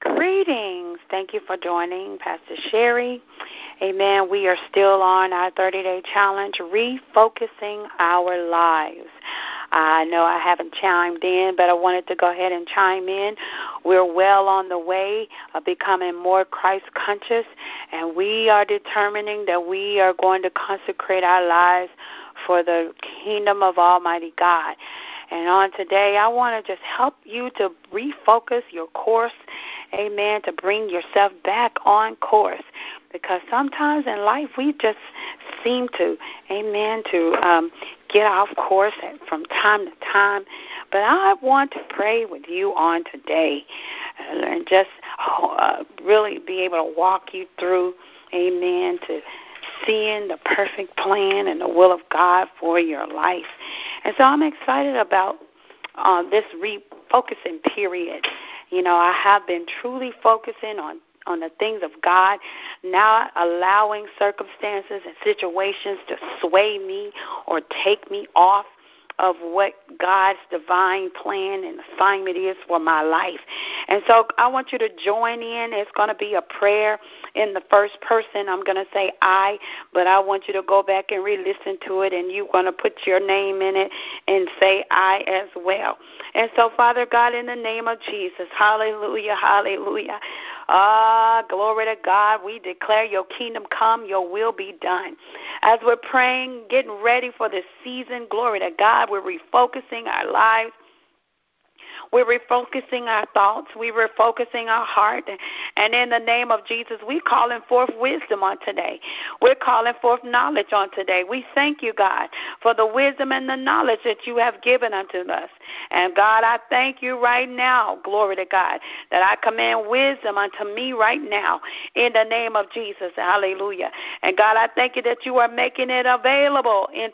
Greetings. Thank you for joining Pastor Sherry. Amen. We are still on our 30 day challenge, refocusing our lives. I know I haven't chimed in, but I wanted to go ahead and chime in. We're well on the way of becoming more Christ conscious, and we are determining that we are going to consecrate our lives for the kingdom of Almighty God. And on today, I want to just help you to refocus your course, amen, to bring yourself back on course. Because sometimes in life we just seem to, amen, to um, get off course from time to time. But I want to pray with you on today and just uh, really be able to walk you through, amen, to seeing the perfect plan and the will of God for your life. And so I'm excited about uh, this refocusing period. You know, I have been truly focusing on on the things of God, not allowing circumstances and situations to sway me or take me off of what God's divine plan and assignment is for my life. And so I want you to join in. It's going to be a prayer in the first person. I'm going to say I, but I want you to go back and re listen to it, and you're going to put your name in it and say I as well. And so, Father God, in the name of Jesus, hallelujah, hallelujah. Ah, glory to God. We declare your kingdom come, your will be done. As we're praying, getting ready for this season, glory to God, we're refocusing our lives we're refocusing our thoughts. We're refocusing our heart. And in the name of Jesus, we're calling forth wisdom on today. We're calling forth knowledge on today. We thank you, God, for the wisdom and the knowledge that you have given unto us. And God, I thank you right now, glory to God, that I command wisdom unto me right now in the name of Jesus. Hallelujah. And God, I thank you that you are making it available in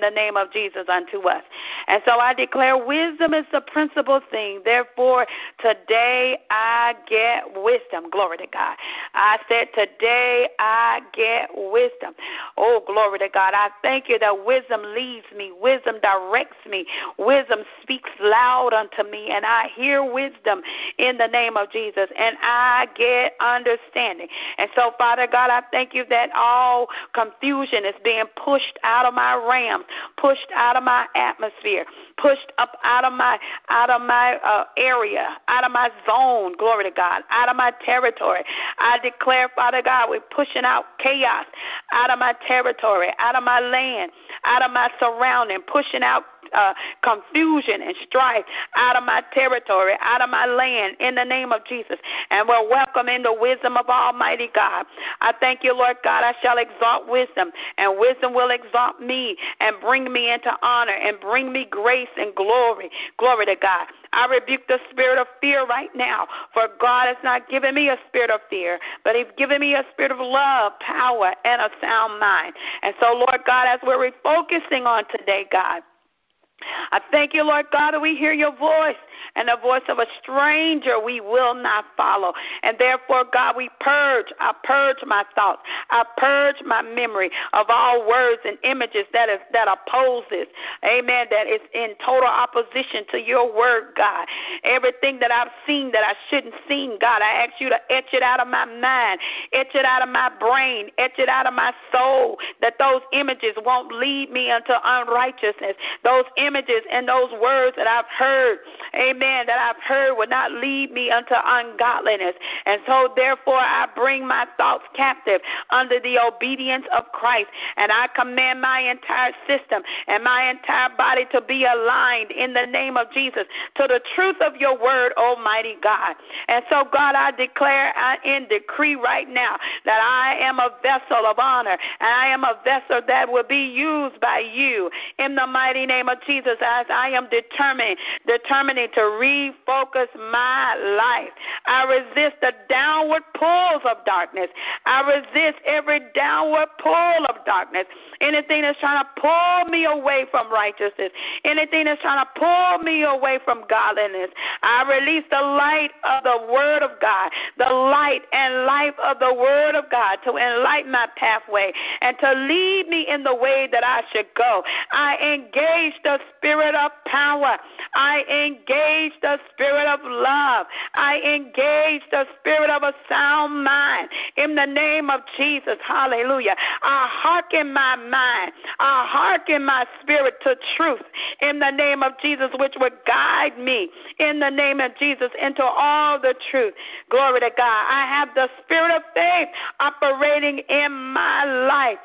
the name of Jesus unto us. And so I declare wisdom is the principal thing. Therefore, today I get wisdom. Glory to God. I said, Today I get wisdom. Oh, glory to God. I thank you that wisdom leads me, wisdom directs me, wisdom speaks loud unto me, and I hear wisdom in the name of Jesus, and I get understanding. And so, Father God, I thank you that all confusion is being pushed out of my ram, pushed out of my atmosphere, pushed up out of my out of my my uh, area, out of my zone, glory to God, out of my territory. I declare, Father God, we're pushing out chaos out of my territory, out of my land, out of my surrounding, pushing out uh, confusion and strife out of my territory, out of my land, in the name of Jesus. And we're welcoming the wisdom of Almighty God. I thank you, Lord God. I shall exalt wisdom, and wisdom will exalt me and bring me into honor and bring me grace and glory. Glory to God. I rebuke the spirit of fear right now, for God has not given me a spirit of fear, but He's given me a spirit of love, power, and a sound mind. And so, Lord God, as we're refocusing on today, God, I thank you, Lord God, that we hear your voice and the voice of a stranger we will not follow. And therefore, God, we purge. I purge my thoughts. I purge my memory of all words and images that is that opposes. Amen. That is in total opposition to your word, God. Everything that I've seen that I shouldn't seen, God, I ask you to etch it out of my mind, etch it out of my brain, etch it out of my soul, that those images won't lead me unto unrighteousness. Those images and those words that I've heard, amen, that I've heard will not lead me unto ungodliness. And so, therefore, I bring my thoughts captive under the obedience of Christ. And I command my entire system and my entire body to be aligned in the name of Jesus to the truth of your word, Almighty God. And so, God, I declare in decree right now that I am a vessel of honor and I am a vessel that will be used by you in the mighty name of Jesus. Jesus, as I am determined, determining to refocus my life. I resist the downward pulls of darkness. I resist every downward pull of darkness. Anything that's trying to pull me away from righteousness, anything that's trying to pull me away from godliness. I release the light of the Word of God, the light and life of the Word of God to enlighten my pathway and to lead me in the way that I should go. I engage the spirit of power. I engage the spirit of love. I engage the spirit of a sound mind in the name of Jesus. Hallelujah. I hearken my mind. I hearken my spirit to truth in the name of Jesus, which would guide me in the name of Jesus into all the truth. Glory to God. I have the spirit of faith operating in my life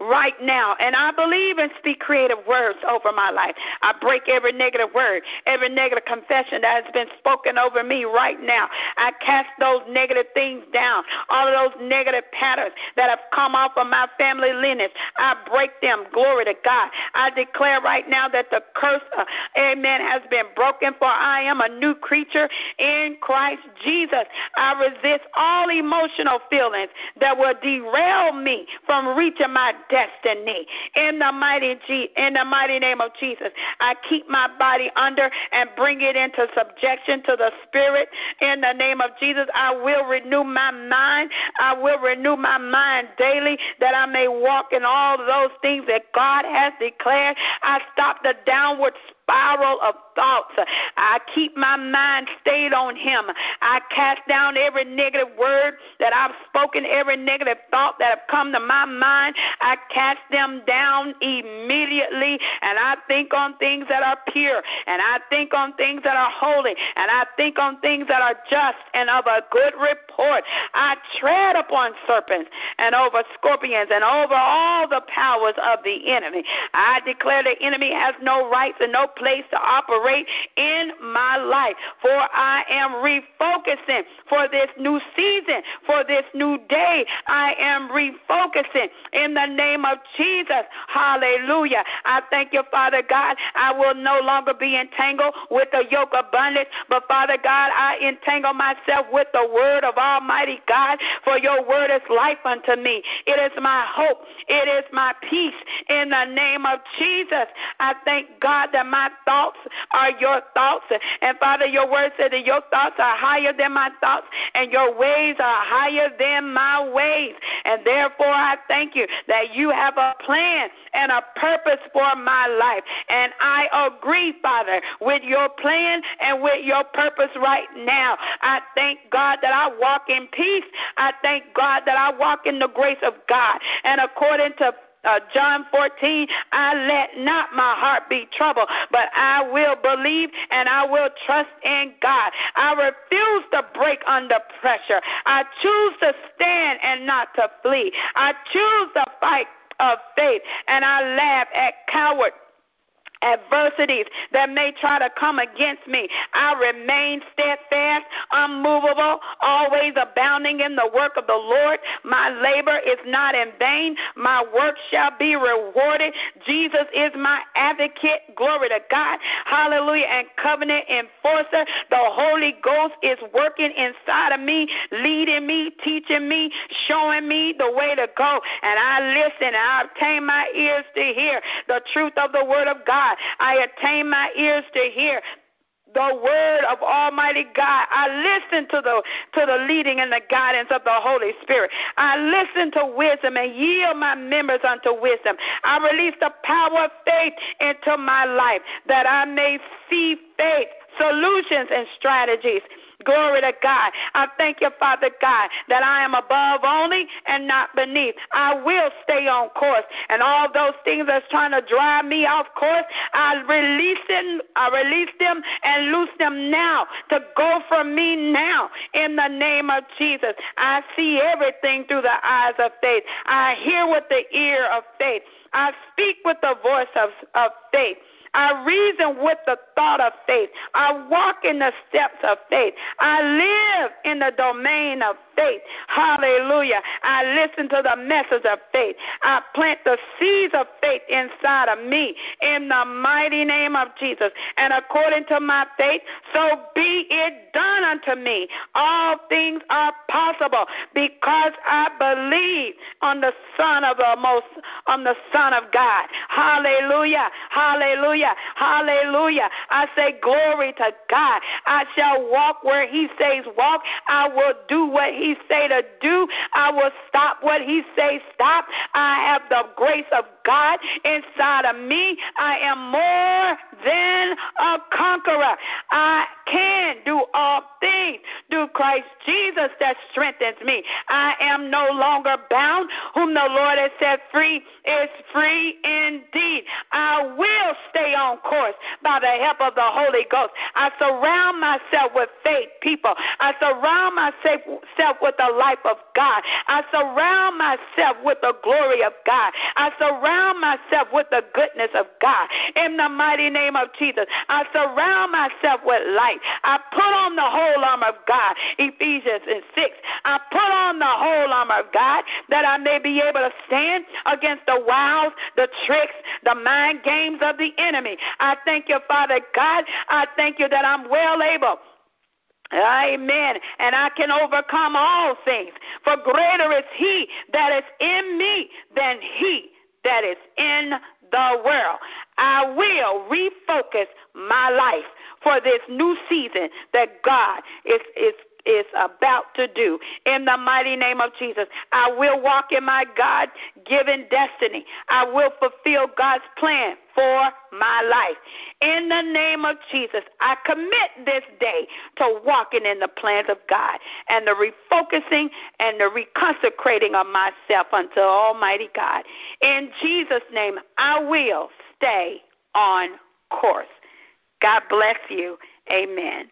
right now. And I believe and speak creative words over my life. I break every negative word, every negative confession that has been spoken over me right now. I cast those negative things down, all of those negative patterns that have come off of my family lineage. I break them. Glory to God. I declare right now that the curse, uh, amen, has been broken, for I am a new creature in Christ Jesus. I resist all emotional feelings that will derail me from reaching my destiny. In the mighty G- in the mighty name of Jesus, I keep my body under and bring it into subjection to the Spirit. In the name of Jesus, I will renew my mind. I will renew my mind daily that I may walk in all those things that God has declared. I stop the downward spiral of thoughts. I keep my mind stayed on Him. I cast down every negative word that I've spoken, every negative thought that have come to my mind. I cast them down immediately, and I think on things that are pure, and I think on things that are holy, and I think on things that are just and of a good report. I tread upon serpents and over scorpions and over all the powers of the enemy. I declare the enemy has no rights and no place to operate in my life. For I am refocusing for this new season, for this new day. I am refocusing in the name of Jesus. Hallelujah. I thank you, Father God. I will no longer be entangled with the yoke of bondage, but Father God, I entangle myself with the word of Almighty God, for your word is life unto me. It is my hope. It is my peace in the name of Jesus. I thank God that my my thoughts are your thoughts. And Father, your word said that your thoughts are higher than my thoughts, and your ways are higher than my ways. And therefore, I thank you that you have a plan and a purpose for my life. And I agree, Father, with your plan and with your purpose right now. I thank God that I walk in peace. I thank God that I walk in the grace of God. And according to uh, John 14, I let not my heart be troubled, but I will believe and I will trust in God. I refuse to break under pressure. I choose to stand and not to flee. I choose to fight of faith, and I laugh at coward adversities that may try to come against me. I remain steadfast, unmovable, always abounding in the work of the Lord. My labor is not in vain. My work shall be rewarded. Jesus is my advocate. Glory to God. Hallelujah. And covenant enforcer. The Holy Ghost is working inside of me, leading me, teaching me, showing me the way to go. And I listen. I obtain my ears to hear the truth of the Word of God. God. I attain my ears to hear the word of Almighty God. I listen to the to the leading and the guidance of the Holy Spirit. I listen to wisdom and yield my members unto wisdom. I release the power of faith into my life that I may see faith, solutions, and strategies Glory to God. I thank you, Father God, that I am above only and not beneath. I will stay on course. And all those things that's trying to drive me off course, I release them, I release them and loose them now to go from me now in the name of Jesus. I see everything through the eyes of faith. I hear with the ear of faith. I speak with the voice of, of faith. I reason with the thought of faith. I walk in the steps of faith. I live in the domain of faith. Hallelujah. I listen to the message of faith. I plant the seeds of faith inside of me in the mighty name of Jesus. And according to my faith, so be it done unto me. All things are possible because I believe on the Son of the most on the Son of God. Hallelujah. Hallelujah. Hallelujah. I say glory to God. I shall walk where he says walk. I will do what he he say to do, I will stop what he say stop. I have the grace of God inside of me. I am more than a conqueror. I can do all things through Christ Jesus that strengthens me. I am no longer bound. Whom the Lord has set free is free indeed. I will stay on course by the help of the Holy Ghost. I surround myself with faith people. I surround myself with the life of God. I surround myself with the glory of God. I surround myself with the goodness of God. In the mighty name of Jesus, I surround myself with light. I put on the whole armor of God. Ephesians 6. I put on the whole armor of God that I may be able to stand against the wiles, the tricks, the mind games of the enemy. I thank you, Father God. I thank you that I'm well able Amen. And I can overcome all things. For greater is he that is in me than he that is in the world. I will refocus my life for this new season that God is, is is about to do. In the mighty name of Jesus, I will walk in my God given destiny. I will fulfill God's plan for my life. In the name of Jesus, I commit this day to walking in the plans of God and the refocusing and the reconsecrating of myself unto Almighty God. In Jesus' name, I will stay on course. God bless you. Amen.